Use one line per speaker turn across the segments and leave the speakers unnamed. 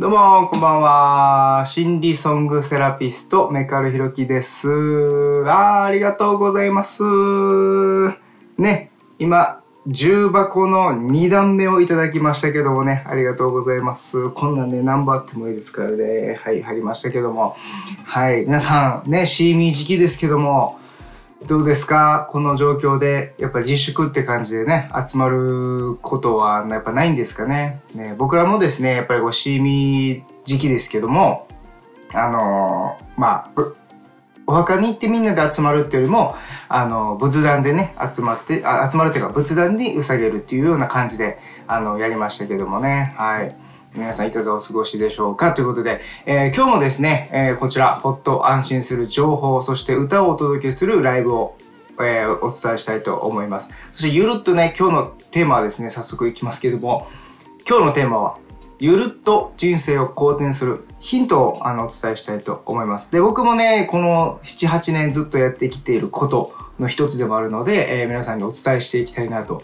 どうも、こんばんは。心理ソングセラピスト、メカルヒロキです。あ、ありがとうございます。ね、今、重箱の2段目をいただきましたけどもね、ありがとうございます。こんなんね、何本あってもいいですからね。はい、貼りましたけども。はい、皆さん、ね、シーミー時期ですけども、どうですか？この状況で、やっぱり自粛って感じでね、集まることはやっぱないんですかね？ね僕らもですね、やっぱりこう、シーミー時期ですけども、あのーまあ、お墓に行ってみんなで集まるっていうよりも、あの、仏壇でね、集まって、あ集まるっていうか、仏壇に捧げるっていうような感じで、あの、やりましたけどもね。はい。皆さんいかがお過ごしでしょうかということで、えー今日もですね、えーこちら、ほっと安心する情報、そして歌をお届けするライブを、えーお伝えしたいと思います。そして、ゆるっとね、今日のテーマはですね、早速いきますけども、今日のテーマは、ゆるっと人生を好転するヒントをあのお伝えしたいと思います。で、僕もね、この7、8年ずっとやってきていることの一つでもあるので、えー皆さんにお伝えしていきたいなと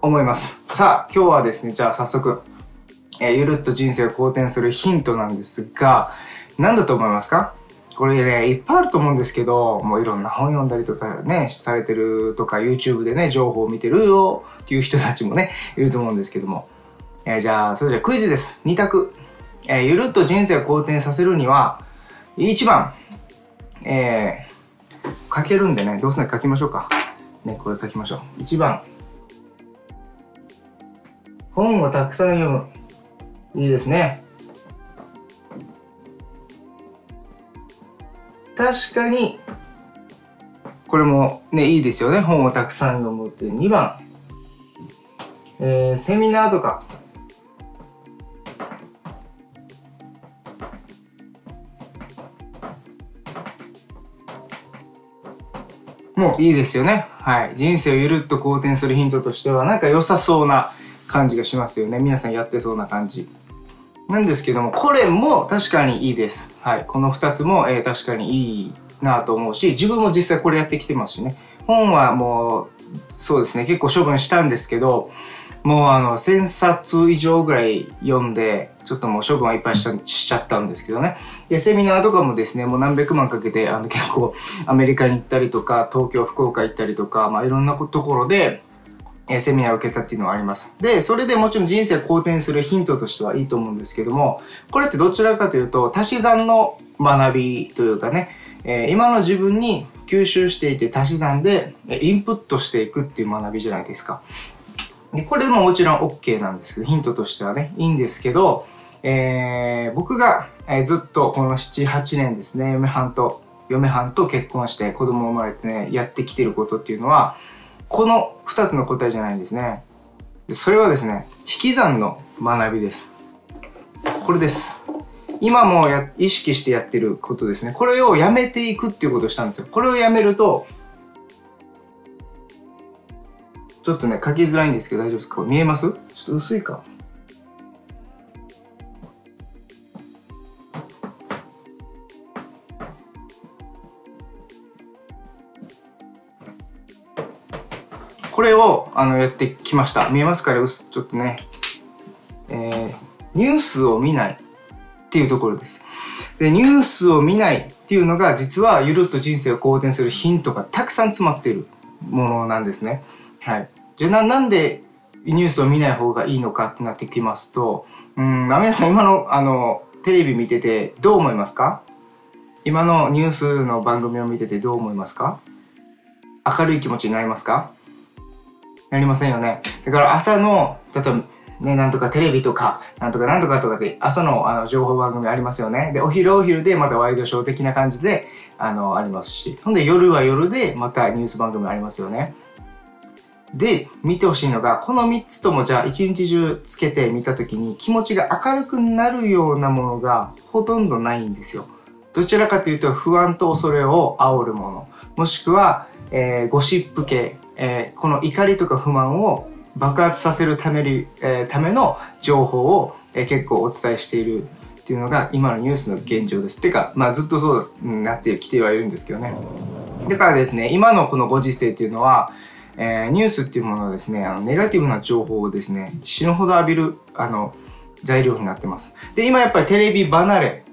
思います。さあ、今日はですね、じゃあ早速、えーゆるっと人生を好転するヒントなんですが、何だと思いますか？これね、いっぱいあると思うんですけど、もういろんな本読んだりとかね、されてるとか、YouTube でね、情報を見てるよっていう人たちもね、いると思うんですけども。えーじゃあ、それじゃクイズです。2択。えーゆるっと人生を好転させるには、1番、えー、書けるんでね、どうせ書きましょうか。ね、これ書きましょう。1番、本をたくさん読む。いいですね。確かに、これもね、いいですよね。本をたくさん読むっていう2番。えー、セミナーとか。もういいですよね。はい。人生をゆるっと好転するヒントとしては、なんか良さそうな感じがしますよね。皆さんやってそうな感じ。なんですけども、これも確かにいいです。はい。この二つも、えー確かにいいなと思うし、自分も実際これやってきてますしね。本はもう、そうですね、結構処分したんですけど、もうあの、1000冊以上ぐらい読んで、ちょっともう処分はいっぱいしちゃしちゃったんですけどね。で、セミナーとかもですね、もう何百万かけて、あの結構アメリカに行ったりとか、東京、福岡行ったりとか、まあいろんなところで、えセミナーを受けたっていうのはあります。で、それでもちろん人生を好転するヒントとしてはいいと思うんですけども、これってどちらかというと、足し算の学びというかね、え今の自分に吸収していて足し算でインプットしていくっていう学びじゃないですか。でこれでももちろん OK なんですけど、ヒントとしてはね、いいんですけど、えー僕が、えずっとこの7、8年ですね、嫁はんと、嫁はんと結婚して子供生まれてね、やってきてることっていうのは、この2つの答えじゃないんですね。でそれはですね、引き算の学びです。これです。今もや意識してやってることですね。これをやめていくっていうことをしたんですよ。これをやめると、ちょっとね、書きづらいんですけど大丈夫ですか？見えます？ちょっと薄いか。をあのやってきました。見えますかね？ちょっとね。えー、ニュースを見ないっていうところです。で、ニュースを見ないっていうのが実はゆるっと人生を好転するヒントがたくさん詰まっているものなんですね。はい。じゃあな、んでニュースを見ない方がいいのかってなってきますと、うん、まあ皆さん今のあの、テレビ見ててどう思いますか？今のニュースの番組を見ててどう思いますか？明るい気持ちになりますか？なりませんよね。だから朝の、例えばね、なんとかテレビとか、なんとかなんとかとかで、朝のあの情報番組ありますよね。で、お昼お昼でまたワイドショー的な感じで、あの、ありますし。ほんで夜は夜でまたニュース番組ありますよね。で、見てほしいのが、この3つともじゃあ一日中つけて見たときに気持ちが明るくなるようなものがほとんどないんですよ。どちらかというと不安と恐れを煽るもの。もしくは、えーゴシップ系、えーこの怒りとか不満を爆発させるために、えーための情報を、えー結構お伝えしているっていうのが今のニュースの現状です。てか、まあずっとそうなってきてはいるんですけどね。だからですね、今のこのご時世っていうのは、えーニュースっていうものはですね、あのネガティブな情報をですね、死ぬほど浴びる、あの、材料になってます。で、今やっぱりテレビ離れ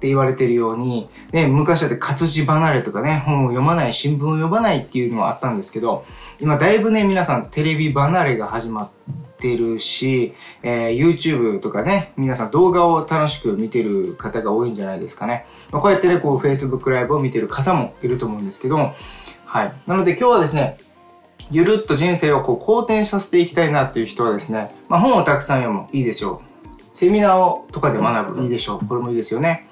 って言われてるように、ね、昔だって活字離れとかね、本を読まない、新聞を読まないっていうのもあったんですけど、今だいぶね、皆さんテレビ離れが始まってるし、えー、YouTube とかね、皆さん動画を楽しく見てる方が多いんじゃないですかね。まあ、こうやってね、こう Facebook ライブを見てる方もいると思うんですけども、はい。なので今日はですね、ゆるっと人生をこう好転させていきたいなっていう人はですね、まあ、本をたくさん読む。いいでしょう。セミナーをとかで学ぶ。いいでしょう。これもいいですよね。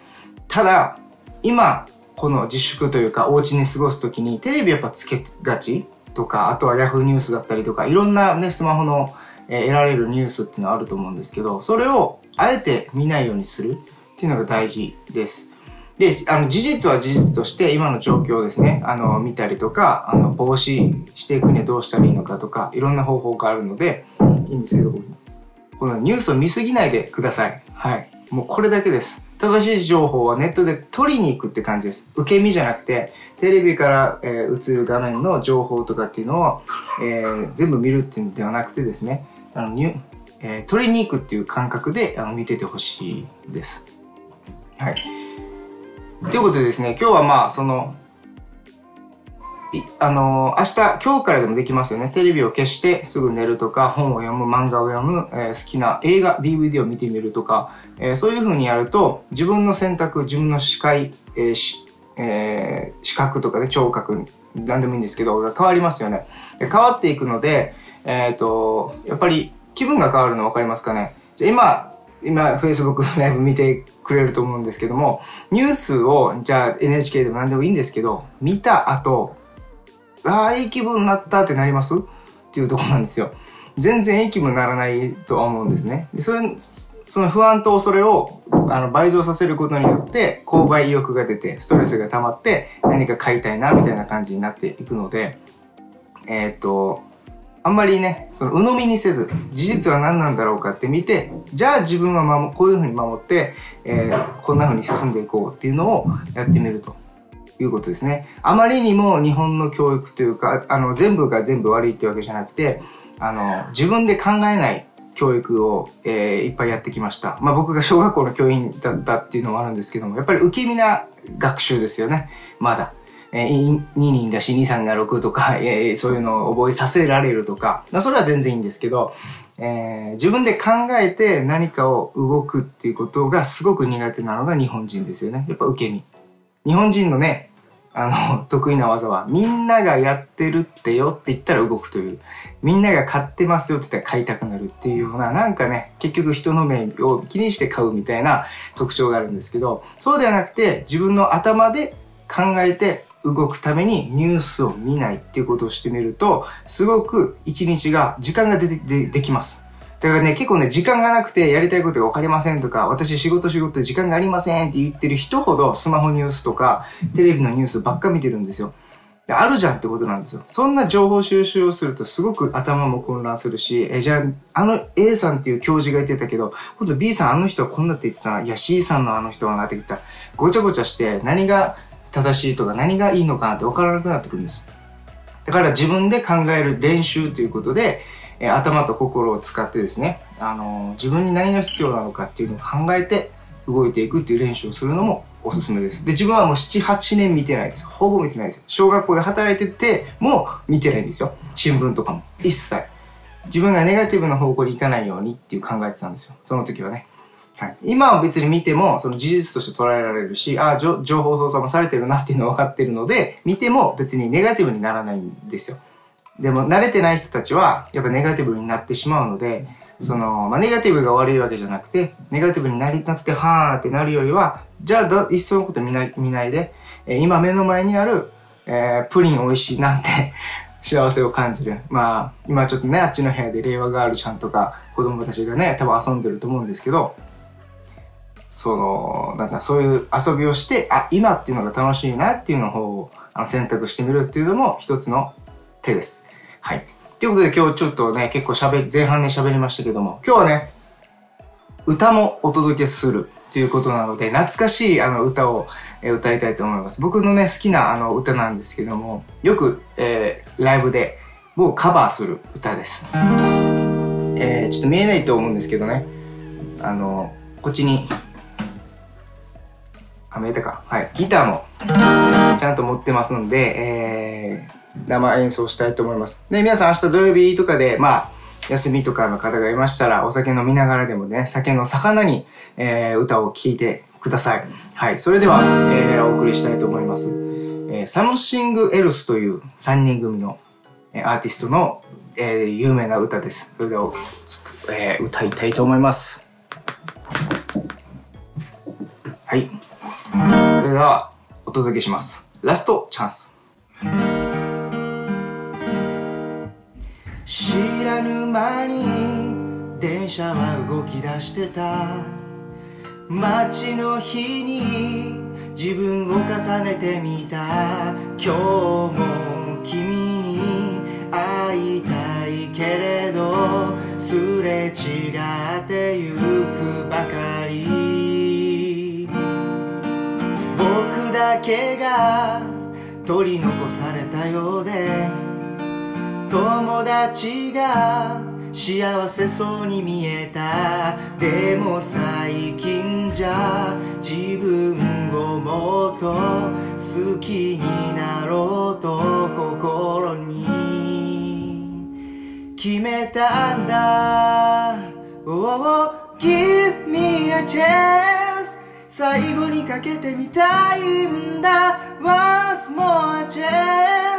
ただ、今、この自粛というか、お家に過ごすときに、テレビやっぱつけがちとか、あとは Yahoo ニュースだったりとか、いろんなね、スマホの、えー、得られるニュースっていうのはあると思うんですけど、それをあえて見ないようにするっていうのが大事です。で、あの、事実は事実として今の状況ですね、あの、見たりとか、あの、防止していくにはどうしたらいいのかとか、いろんな方法があるので、いいんですけど、このニュースを見すぎないでください。はい。もうこれだけです。正しい情報はネットで取りに行くって感じです。受け身じゃなくて、テレビから、えー、映る画面の情報とかっていうのを、えー、全部見るっていうのではなくてですね、あのにえー、取りに行くっていう感覚であの見ててほしいです。はい。ということでですね、今日はまあ、その、あのー、明日、今日からでもできますよね。テレビを消してすぐ寝るとか、本を読む、漫画を読む、えー、好きな映画、DVD を見てみるとか、えー、そういう風にやると、自分の選択、自分の視界、えしえ視覚とかね、聴覚、何でもいいんですけど、が変わりますよね。変わっていくので、えっ、と、やっぱり気分が変わるの分かりますかね。じゃ今、今、Facebook ライブ見てくれると思うんですけども、ニュースを、じゃあ NHK でも何でもいいんですけど、見た後、ああ、いい気分になったってなります？っていうとこなんですよ。全然いい気分にならないとは思うんですね。でそれ、その不安と恐れをあの倍増させることによって、購買意欲が出て、ストレスが溜まって、何か買いたいな、みたいな感じになっていくので、えー、っと、あんまりね、その鵜呑みにせず、事実は何なんだろうかって見て、じゃあ自分は守こういうふうに守って、えー、こんなふうに進んでいこうっていうのをやってみるということですね。あまりにも日本の教育というか、あの、全部が全部悪いってわけじゃなくて、あの、自分で考えない教育を、えー、いっぱいやってきました。まあ僕が小学校の教員だったっていうのもあるんですけども、やっぱり受け身な学習ですよね。まだ。えー、2人が4、2、3が6とか、えー、そういうのを覚えさせられるとか、まあ、それは全然いいんですけど、えー、自分で考えて何かを動くっていうことがすごく苦手なのが日本人ですよね。やっぱ受け身。日本人のね、あの、得意な技は、みんながやってるってよって言ったら動くという、みんなが買ってますよって言ったら買いたくなるっていうような、なんかね、結局人の目を気にして買うみたいな特徴があるんですけど、そうではなくて、自分の頭で考えて動くためにニュースを見ないっていうことをしてみると、すごく一日が、時間が出て、でできます。だからね、結構ね、時間がなくてやりたいことが分かりませんとか、私仕事仕事時間がありませんって言ってる人ほど、スマホニュースとか、テレビのニュースばっか見てるんですよ。あるじゃんってことなんですよ。そんな情報収集をするとすごく頭も混乱するし、え、じゃあ、あの A さんっていう教授が言ってたけど、今度 B さんあの人はこんなって言ってたな、いや C さんのあの人はなって言ったら、ごちゃごちゃして何が正しいとか何がいいのかなって分からなくなってくるんです。だから自分で考える練習ということで、え頭と心を使ってですね、あの自分に何が必要なのかっていうのを考えて動いていくっていう練習をするのもおすすめです。で、自分はもう7、8年見てないです。ほぼ見てないです。小学校で働いてても見てないんですよ。新聞とかも。一切。自分がネガティブな方向に行かないようにっていう考えてたんですよ。その時はね。はい、今は別に見ても、その事実として捉えられるし、ああ、情報操作もされてるなっていうのは分かってるので、見ても別にネガティブにならないんですよ。でも、慣れてない人たちは、やっぱネガティブになってしまうので、その、まあ、ネガティブが悪いわけじゃなくて、ネガティブになりなって、はーってなるよりは、じゃあ、いっそのこと見ない見ないで、えー、今目の前にある、えー、プリン美味しいなって 幸せを感じる。まあ、今ちょっとね、あっちの部屋で令和ガールちゃんとか子供たちがね、多分遊んでると思うんですけど、その、なんだ、そういう遊びをして、あ、今っていうのが楽しいなっていうのをあの選択してみるっていうのも一つの手です。はい。ということで今日ちょっとね、結構喋、前半ね喋りましたけども、今日はね、歌もお届けするということなので、懐かしいあの歌を、え歌いたいと思います。僕のね、好きなあの歌なんですけども、よく、えー、ライブでもうカバーする歌です。えー、ちょっと見えないと思うんですけどね、あのこっちにあ見えたかはいギターもちゃんと持ってますんで、えー、生演奏したいと思いますで皆さん明日土曜日とかでまあ休みとかの方がいましたらお酒飲みながらでもね酒の魚に、えー、歌を聴いてくださいはいそれでは、えー、お送りしたいと思いますえー、サムシング・エルスという3人組の、えー、アーティストの、えー、有名な歌です。それでは、えー、歌いたいと思います。はい。それでは、お届けします。ラストチャンス。知らぬ間に電車は動き出してた。街の日に自分を重ねてみた。今日も君に会いたいけれどすれ違ってゆくばかり。僕だけが取り残されたようで。友達が幸せそうに見えた。でも最近じゃ自分をもっと好きになろうと心に。決めたんだ。Oh, give me a chance 最後にかけてみたいんだ。Once more a chance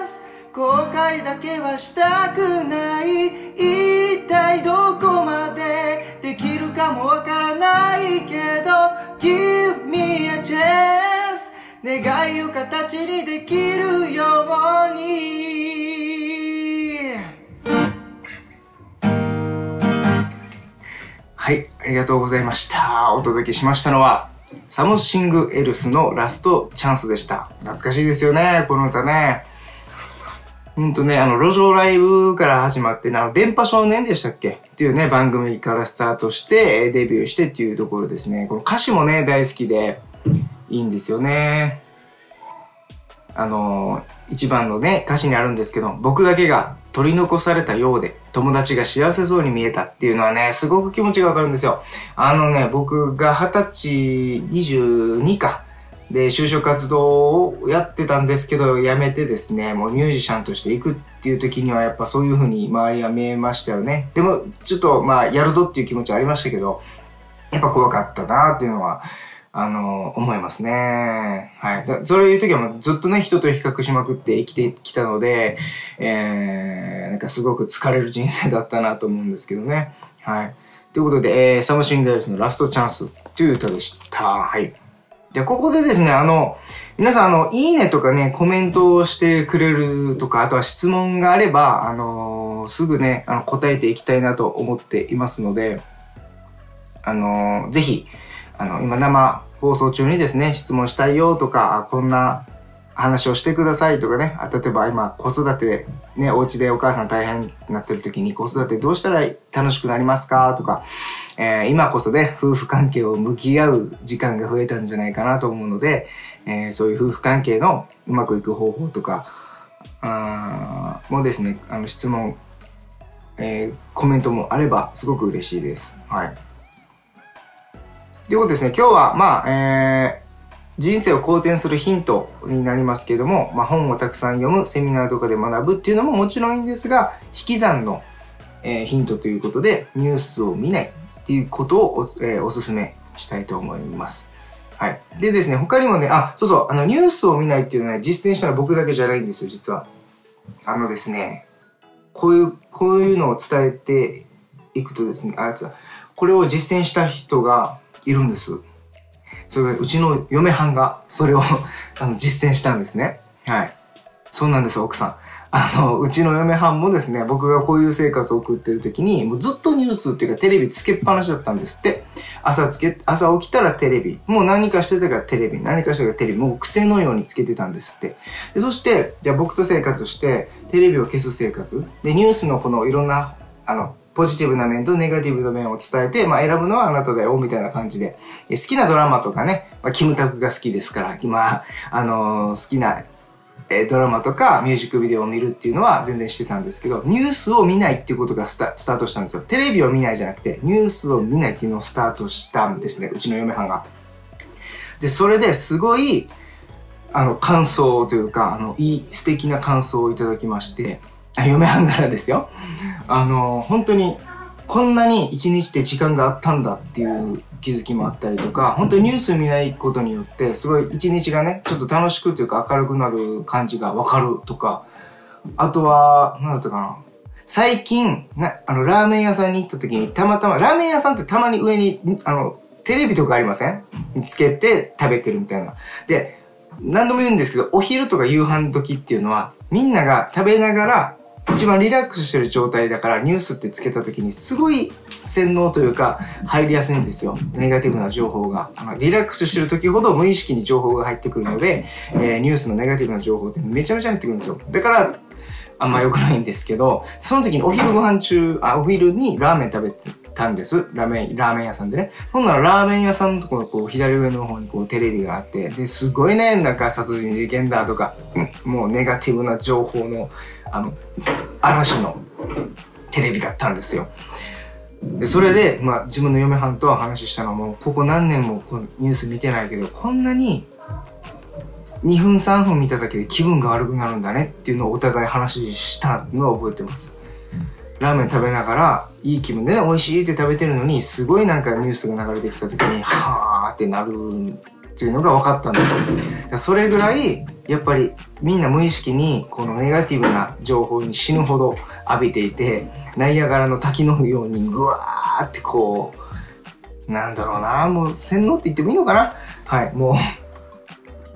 後悔だけはしたくない一体どこまでできるかもわからないけど Give me a chance 願いを形にできるように。はいありがとうございました。お届けしましたのはサムシングエルスのラストチャンスでした。懐かしいですよねこの歌ね。うんとね、あの、路上ライブから始まって、あの、電波少年でしたっけ？っていうね、番組からスタートして、デビューしてっていうところですね。この歌詞もね、大好きで、いいんですよね。あの、一番のね、歌詞にあるんですけど、僕だけが取り残されたようで、友達が幸せそうに見えたっていうのはね、すごく気持ちがわかるんですよ。あのね、僕が二十歳、22か。で、就職活動をやってたんですけど、辞めてですね、もうミュージシャンとして行くっていう時にはやっぱそういう風に周りが見えましたよね。でも、ちょっとまあ、やるぞっていう気持ちはありましたけど、やっぱ怖かったなっていうのは、あの、思いますね。はい。そういう時はもうずっとね、人と比較しまくって生きてきたので、えー、なんかすごく疲れる人生だったなと思うんですけどね。はい。ということで、えー、 Something ELse のラストチャンスという歌でした。はい。で、ここでですね、あの、皆さん、あの、いいねとかね、コメントをしてくれるとか、あとは質問があれば、あのすぐね、あの、答えていきたいなと思っていますので、あのぜひ、あの、今生放送中にですね、質問したいよとか、こんな話をしてくださいとかね、例えば今子育て、ね、お家でお母さん大変になってる時に子育てどうしたら楽しくなりますかとか、えー、今こそね、夫婦関係を向き合う時間が増えたんじゃないかなと思うので、えー、そういう夫婦関係のうまくいく方法とか、あもですね、あの質問、えー、コメントもあればすごく嬉しいです。はい。ということですね、今日は、まあ、えー、人生を好転するヒントになりますけども、まあ、本をたくさん読む、セミナーとかで学ぶっていうのももちろんいいんですが、引き算の、えー、ヒントということで、ニュースを見ないていうことをお,、えー、お勧めしたいと思います。はい。でですね、他にもね、あ、そうそう、あの、ニュースを見ないっていうのは、ね、実践したのは僕だけじゃないんですよ、実は。あのですね、こういう、こういうのを伝えていくとですね、あいつは、これを実践した人がいるんです。それうちの嫁はんがそれをあの実践したんですね。はい。そうなんです、奥さん。あの、うちの嫁はんもですね、僕がこういう生活を送ってる時に、もうずっとニュースっていうかテレビつけっぱなしだったんですって。朝つけ、朝起きたらテレビ。もう何かしてたからテレビ。何かしてたからテレビ。もう癖のようにつけてたんですって。でそして、じゃあ僕と生活して、テレビを消す生活。で、ニュースのこのいろんな、あの、ポジティブな面とネガティブな面を伝えて、まあ、選ぶのはあなただよ、みたいな感じで。好きなドラマとかね、まあ、キムタクが好きですから、今、あのー、好きなえ、ドラマとかミュージックビデオを見るっていうのは全然してたんですけど、ニュースを見ないっていうことがスタートしたんですよ。テレビを見ないじゃなくて、ニュースを見ないっていうのをスタートしたんですね。うちの嫁はんが。で、それですごい、あの、感想というか、あの、いい、素敵な感想をいただきまして、嫁はんからですよ。あの、本当に、こんなに一日って時間があったんだっていう気づきもあったりとか、本当にニュース見ないことによって、すごい一日がね、ちょっと楽しくというか明るくなる感じがわかるとか、あとは、何だったかな。最近、な、あの、ラーメン屋さんに行った時に、たまたま、ラーメン屋さんってたまに上に、あの、テレビとかありません？つけて食べてるみたいな。で、何度も言うんですけど、お昼とか夕飯時っていうのは、みんなが食べながら一番リラックスしてる状態だからニュースってつけた時にすごい洗脳というか入りやすいんですよ。ネガティブな情報が。あのリラックスしてる時ほど無意識に情報が入ってくるので、えー、ニュースのネガティブな情報ってめちゃめちゃ入ってくるんですよ。だから、あんま良くないんですけど、その時にお昼ご飯中、あ、お昼にラーメン食べてたんです。ラーメン、ラーメン屋さんでね。ほんならラーメン屋さんのところこう左上の方にこうテレビがあって、で、すごいね、なんか殺人事件だとか、もうネガティブな情報のあの、嵐のテレビだったんですよ。で、それで、まあ、自分の嫁はんとは話したのも、ここ何年もこのニュース見てないけど、こんなに2分3分見ただけで気分が悪くなるんだねっていうのをお互い話したのを覚えてます。ラーメン食べながら、いい気分でね、美味しいって食べてるのに、すごいなんかニュースが流れてきた時に、はーってなるっていうのが分かったんですよ。それぐらい、やっぱりみんな無意識にこのネガティブな情報に死ぬほど浴びていて、ナイアガラの滝のようにぐわーってこう、なんだろうな、もう洗脳って言ってもいいのかな？はい、も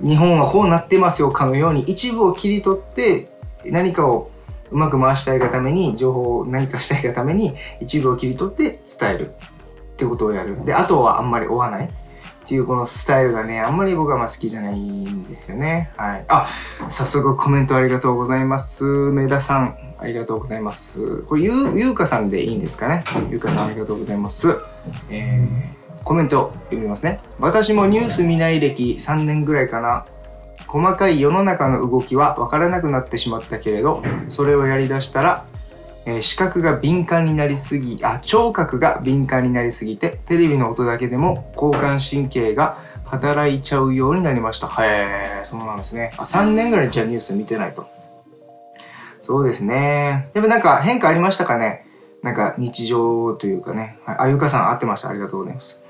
う、日本はこうなってますよかのように一部を切り取って何かをうまく回したいがために情報を何かしたいがために一部を切り取って伝えるってことをやる。で、あとはあんまり追わない。っていうこのスタイルがね、あんまり僕はまあ好きじゃないんですよね。はい。あ、早速コメントありがとうございます。梅田さん、ありがとうございます。これ、ゆう、ゆうかさんでいいんですかね？ゆうかさんありがとうございます。えー、コメント読みますね。私もニュース見ない歴3年ぐらいかな。細かい世の中の動きは分からなくなってしまったけれど、それをやりだしたらえー、視覚が敏感になりすぎ、あ、聴覚が敏感になりすぎて、テレビの音だけでも交感神経が働いちゃうようになりました。へえ、そうなんですね。あ、3年ぐらいじゃあニュース見てないと。そうですね。でもなんか変化ありましたかね？なんか日常というかね。はい、あ、ゆかさん合ってました。ありがとうございます。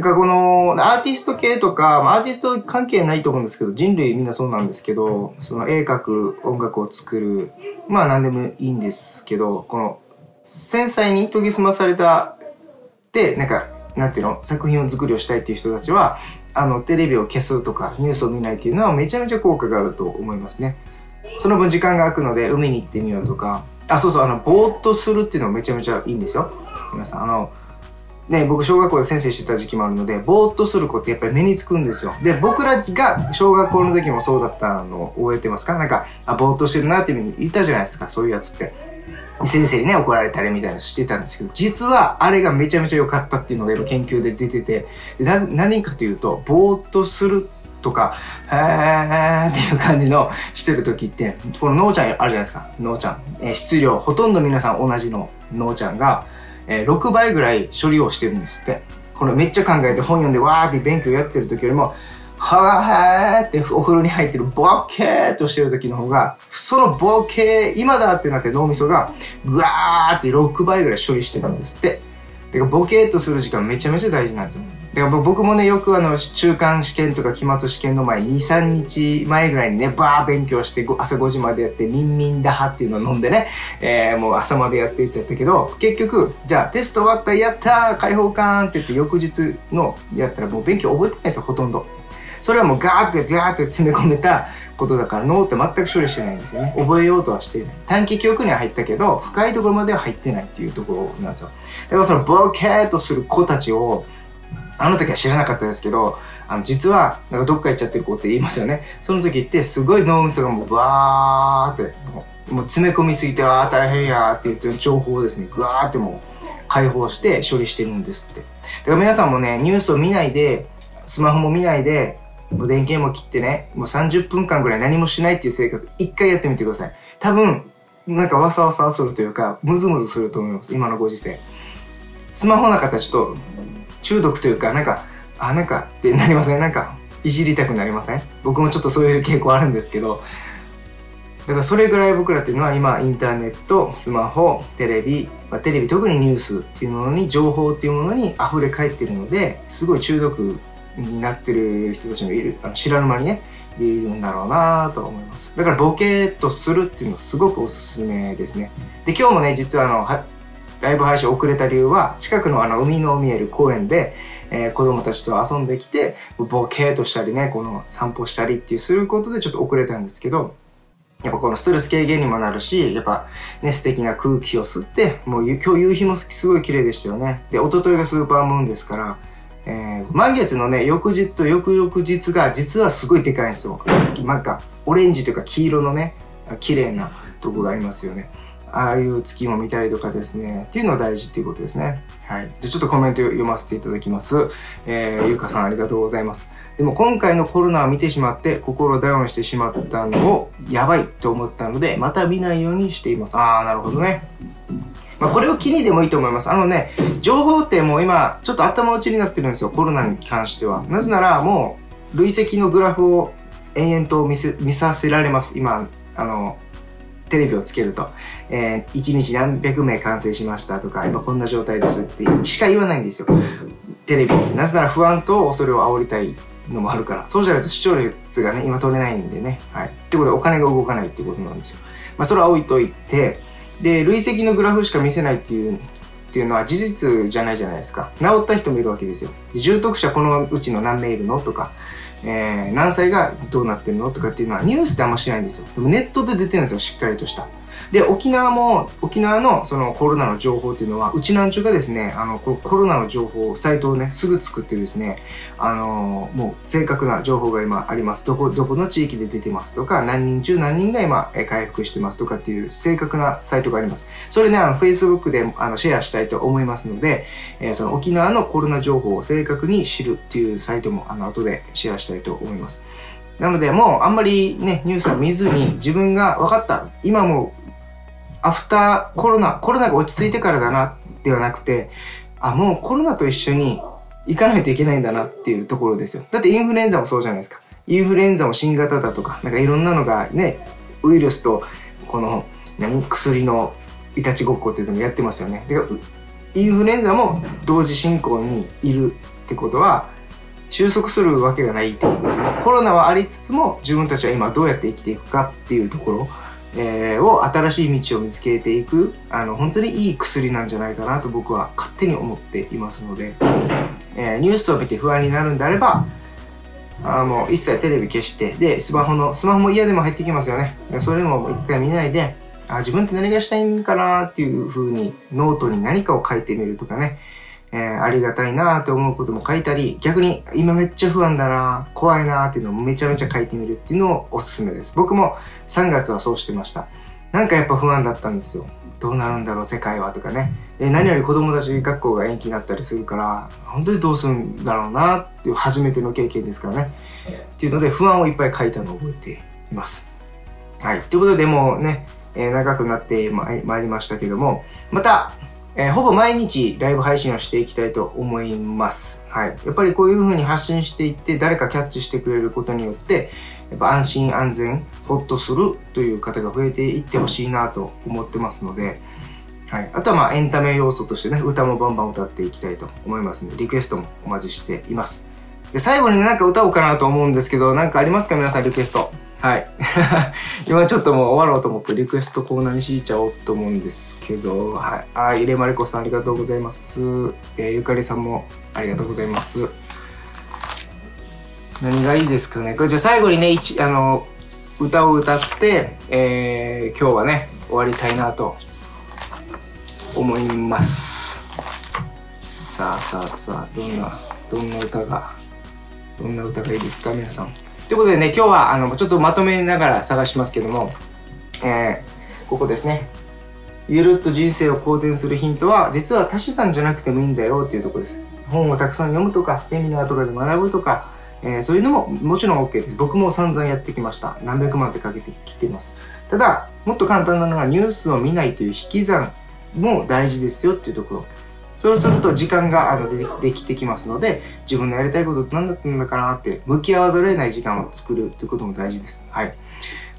なんかこのアーティスト系とか、アーティスト関係ないと思うんですけど、人類みんなそうなんですけど、その絵描く、音楽を作る、まあ何でもいいんですけど、この繊細に研ぎ澄まされた、で、なんか、なんていうの、作品を作りをしたいっていう人たちは、あの、テレビを消すとか、ニュースを見ないっていうのはめちゃめちゃ効果があると思いますね。その分時間が空くので、海に行ってみようとか、あ、そうそう、あの、ぼーっとするっていうのはめちゃめちゃいいんですよ。皆さん、あの、ね、僕小学校で先生してた時期もあるので、ぼーっとする子ってやっぱり目につくんですよ。で、僕らが小学校の時もそうだったのを覚えてますか？なんか、あ、ぼーっとしてるなっていうふうに言ったじゃないですか、そういうやつって。先生にね、怒られたりみたいなのしてたんですけど、実はあれがめちゃめちゃ良かったっていうのが今研究で出てて、でな、何かというと、ぼーっとするとか、へーっていう感じのしてる時って、この脳ちゃんあるじゃないですか、脳ちゃん。えー、質量、ほとんど皆さん同じの脳ちゃんが、えー、6倍ぐらい処理をしてるんですって。これめっちゃ考えて本読んでわーって勉強やってる時よりも、はーってお風呂に入ってるボケーっとしてる時の方が、そのボケー、今だってなって脳みそが、ぐわーって6倍ぐらい処理してるんですって。だからボケーっとする時間めちゃめちゃ大事なんですよ。だから僕もね、よくあの、中間試験とか期末試験の前、2、3日前ぐらいにね、バー勉強して、朝5時までやって、ミンミンダハっていうのを飲んでね、えー、もう朝までやっていったけど、結局、じゃあテスト終わった、やったー解放感って言って翌日のやったらもう勉強覚えてないですよ、ほとんど。それはもうガーってガーって詰め込めたことだから脳って全く処理してないんですよね。覚えようとはしていない。短期記憶には入ったけど、深いところまでは入ってないっていうところなんですよ。だからそのボケーとする子たちを、あの時は知らなかったですけど、あの、実は、なんかどっか行っちゃってる子って言いますよね。その時って、すごい脳みそがもう、バーって、もう詰め込みすぎて、ああ、大変やーって言ってる情報をですね、ぐわーってもう、解放して処理してるんですって。だから皆さんもね、ニュースを見ないで、スマホも見ないで、もう電源も切ってね、もう30分間ぐらい何もしないっていう生活、一回やってみてください。多分、なんかわさわさするというか、ムズムズすると思います。今のご時世。スマホなかったらちょっと中毒というか、なんか、あ、なんかってなりません？なんか、いじりたくなりません？僕もちょっとそういう傾向あるんですけど、だからそれぐらい僕らっていうのは今インターネット、スマホ、テレビ、まあ、テレビ特にニュースっていうものに情報っていうものに溢れ返ってるのですごい中毒になってる人たちもいるあの知らぬ間にねいるんだろうなと思います。だからボケっとするっていうのすごくおすすめですね。で今日もね実はあのライブ配信遅れた理由は近くのあの海の見える公園で、えー、子供たちと遊んできてボケーとしたりねこの散歩したりっていうすることでちょっと遅れたんですけどやっぱこのストレス軽減にもなるし、やっぱね、素敵な空気を吸って、もう今日夕日もすごい綺麗でしたよね。で、一昨日がスーパームーンですから、えー、満月のね、翌日と翌々日が実はすごいでかいんですよ。なんか、オレンジとか黄色のね、綺麗なとこがありますよね。ああいう月も見たりとかですね、っていうのは大事っていうことですね。はい。じゃちょっとコメント読ませていただきます。えー、ゆかさんありがとうございます。でも今回のコロナを見てしまって心ダウンしてしまったのをやばいと思ったので、また見ないようにしています。ああ、なるほどね。まあ、これを気にでもいいと思います。あのね、情報ってもう今、ちょっと頭打ちになってるんですよ、コロナに関しては。なぜなら、もう、累積のグラフを延々と見せ見させられます。今、あの、テレビをつけると、えー、1日何百名完成しましたとか、今こんな状態ですってしか言わないんですよ。テレビって。なぜなら不安と恐れを煽りたいのもあるから。そうじゃないと視聴率がね、今取れないんでね。はい。ってことでお金が動かないってことなんですよ。まあそれは置いといて、で、累積のグラフしか見せないっていうっていうのは事実じゃないじゃないですか。治った人もいるわけですよ。重篤者このうちの何名いるのとか、えー、何歳がどうなってるのとかっていうのはニュースってあんましないんですよ。でもネットで出てるんですよ、しっかりとした。で、沖縄も、沖縄のそのコロナの情報っていうのは、うちなんちゅうがですね、あの、コロナの情報、サイトをね、すぐ作ってですね、あの、もう正確な情報が今あります。どこ、どこの地域で出てますとか、何人中何人が今、え回復してますとかっていう正確なサイトがあります。それね、あの、Facebook であのシェアしたいと思いますので、えー、その沖縄のコロナ情報を正確に知るっていうサイトも、あの、後でシェアしたいと思います。なので、もうあんまりね、ニュースは見ずに自分が分かった。今もアフターコロナ、コロナが落ち着いてからだなではなくて、あ、もうコロナと一緒に行かないといけないんだなっていうところですよ。だってインフルエンザもそうじゃないですか。インフルエンザも新型だとか、なんかいろんなのがね、ウイルスとこの何薬のいたちごっこっていうのをやってますよね。でインフルエンザも同時進行にいるってことは収束するわけがないっていうことですね。コロナはありつつも自分たちは今どうやって生きていくかっていうところえー、を新しい道を見つけていくあの本当にいい薬なんじゃないかなと僕は勝手に思っていますので、えー、ニュースを見て不安になるんであればあの一切テレビ消してでスマホのスマホも嫌でも入ってきますよね。それも一回見ないであ自分って何がしたいんかなっていう風にノートに何かを書いてみるとかね。えー、ありがたいなって思うことも書いたり、逆に今めっちゃ不安だな怖いなっていうのをめちゃめちゃ書いてみるっていうのをおすすめです。僕も3月はそうしてました。なんかやっぱ不安だったんですよ。どうなるんだろう世界はとかね。で何より子供たち学校が延期になったりするから、本当にどうするんだろうなっていう初めての経験ですからね。っていうので不安をいっぱい書いたのを覚えています。はい。ということでもうね、え、長くなってまいりましたけども、またえー、ほぼ毎日ライブ配信をしていきたいと思います。はい。やっぱりこういう風に発信していって誰かキャッチしてくれることによって、やっぱ安心安全、ほっとするという方が増えていってほしいなと思ってますので、はい。あとはまあエンタメ要素としてね、歌もバンバン歌っていきたいと思いますので、リクエストもお待ちしています。で、最後になんか歌おうかなと思うんですけど、なんかありますか？皆さんリクエスト。はい。今ちょっともう終わろうと思ってリクエストコーナーに敷いちゃおうと思うんですけど、はい。あ、入れまりこさんありがとうございます。えー、ゆかりさんもありがとうございます。何がいいですかね？これじゃあ最後にね、一、あの、歌を歌って、えー、今日はね、終わりたいなと思います。さあさあさあ、どんな、どんな歌が、どんな歌がいいですか、皆さん。ということでね、今日はあのちょっとまとめながら探しますけども、えー、ここですね。ゆるっと人生を好転するヒントは、実は足し算じゃなくてもいいんだよっていうところです。本をたくさん読むとか、セミナーとかで学ぶとか、えー、そういうのももちろん OK です。僕も散々やってきました。何百万ってかけてきています。ただ、もっと簡単なのはニュースを見ないという引き算も大事ですよっていうところ。そうすると時間があのでできてきますので、自分のやりたいことって何だったんだかなって向き合わざるを得ない時間を作るということも大事です。はい。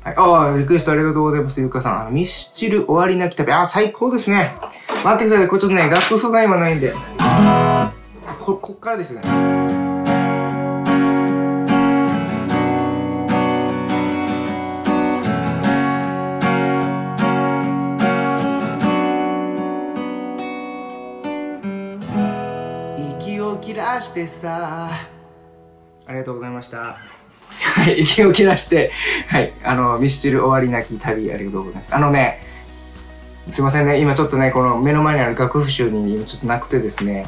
はい、ああ、リクエストありがとうございます。ゆうかさん。あの、ミスチル終わりなき旅。ああ、最高ですね。待ってください。これちょっとね、楽譜が今ないんで。こ、こっからですよね。らしてさありがとうございました。はい、息を切らして、はい、あの、ミスチル終わりなき旅ありがとうございます。あのね、すいませんね、今ちょっとね、この目の前にある楽譜集に今ちょっとなくてですね、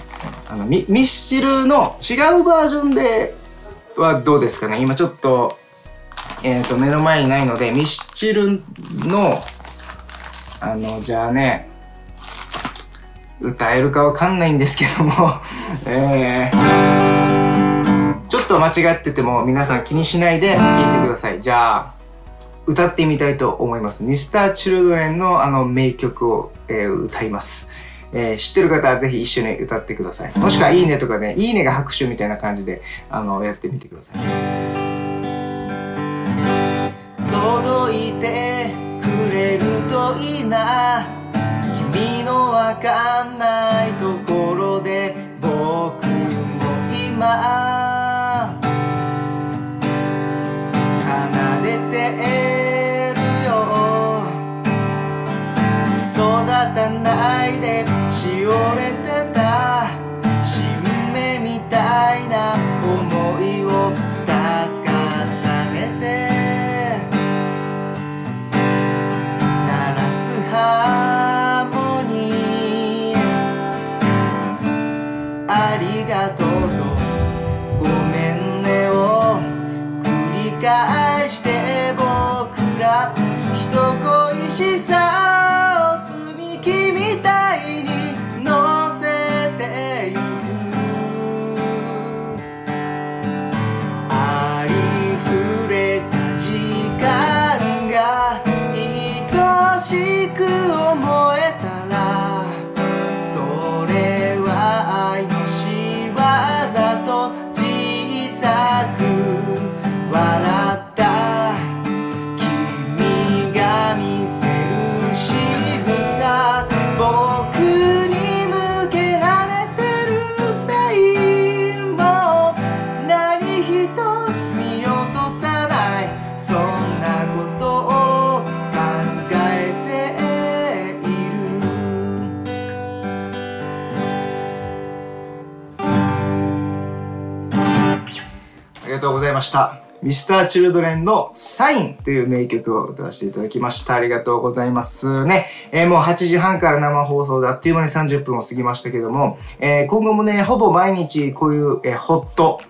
あの、ミミスチルの違うバージョンではどうですかね？今ちょっと、えっ、ー、と、目の前にないので、ミスチルの、あの、じゃあね、歌えるかわかんないんですけども、えー、ちょっと間違ってても皆さん気にしないで聞いてください。じゃあ、歌ってみたいと思います。ミスターチルドレンのあの名曲を、えー、歌います。えー、知ってる方はぜひ一緒に歌ってください。もしくは、いいねとかね、いいねが拍手みたいな感じで、あの、やってみてください。届いてくれるといいな君のわかんないました。ミスターチルドレンのサインという名曲を歌わせていただきました。ありがとうございますね。えー、もう8時半から生放送であっという間に30分を過ぎましたけども、えー、今後もね、ほぼ毎日こういう、えー、ホット、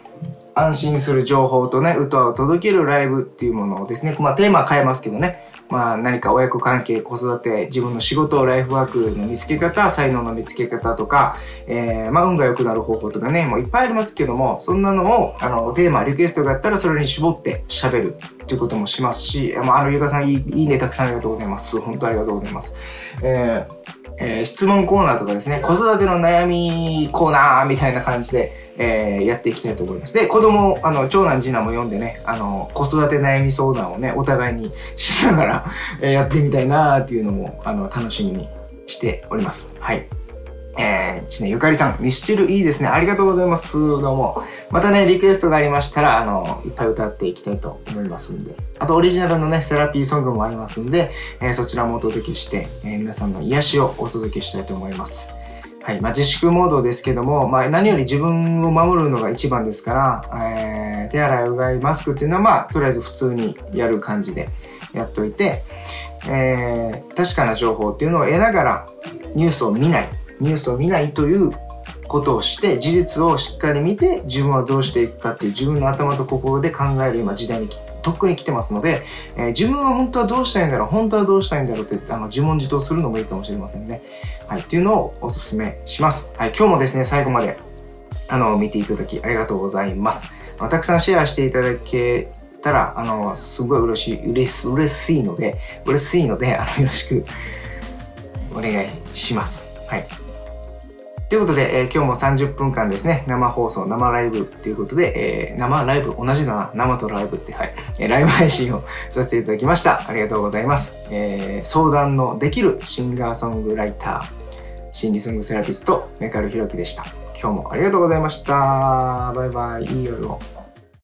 安心する情報とね、歌を届けるライブっていうものをですね、まあテーマ変えますけどね、まあ、何か親子関係子育て自分の仕事ライフワークの見つけ方才能の見つけ方とか、えー、まあ、運が良くなる方法とかねもういっぱいありますけどもそんなのをあのテーマリクエストがあったらそれに絞って喋るっていうこともしますし、まあ、あのゆかさんいいいいねたくさんありがとうございます。本当ありがとうございます、えーえー、質問コーナーとかですね子育ての悩みコーナーみたいな感じでえー、やっていきたいと思います。で、子供、あの、長男、次男も読んでね、あの、子育て悩み相談をね、お互いにしながら、えー、やってみたいなっていうのも、あの、楽しみにしております。はい。えー、ちね、ゆかりさん、ミスチルいいですね。ありがとうございます。どうも。またね、リクエストがありましたら、あの、いっぱい歌っていきたいと思いますんで。あと、オリジナルのね、セラピーソングもありますんで、えー、そちらもお届けして、えー、皆さんの癒しをお届けしたいと思います。はい。まあ、自粛モードですけども、まあ、何より自分を守るのが一番ですから、えー、手洗い、うがい、マスクっていうのは、まあ、とりあえず普通にやる感じでやっといて、えー、確かな情報っていうのを得ながら、ニュースを見ない、ニュースを見ないということをして、事実をしっかり見て、自分はどうしていくかっていう自分の頭と心で考える今時代にとっくに来てますので、えー、自分は本当はどうしたいんだろう、本当はどうしたいんだろうってあの自問自答するのもいいかもしれませんね。はい、っていうのをお勧めします。はい、今日もですね、最後まであの、見ていただきありがとうございます。あたくさんシェアしていただけたら、あの、すごい嬉しい、嬉し嬉しいので、嬉しいので、あの、よろしくお願いします。はい。ということで、えー今日も30分間ですね、生放送、生ライブということで、えー生ライブ、同じだな、生とライブって、はい、えーライブ配信をさせていただきました。ありがとうございます。えー相談のできるシンガーソングライター、心理ソングセラピスト、メカルヒロキでした。今日もありがとうございました。バイバイ。いい夜を。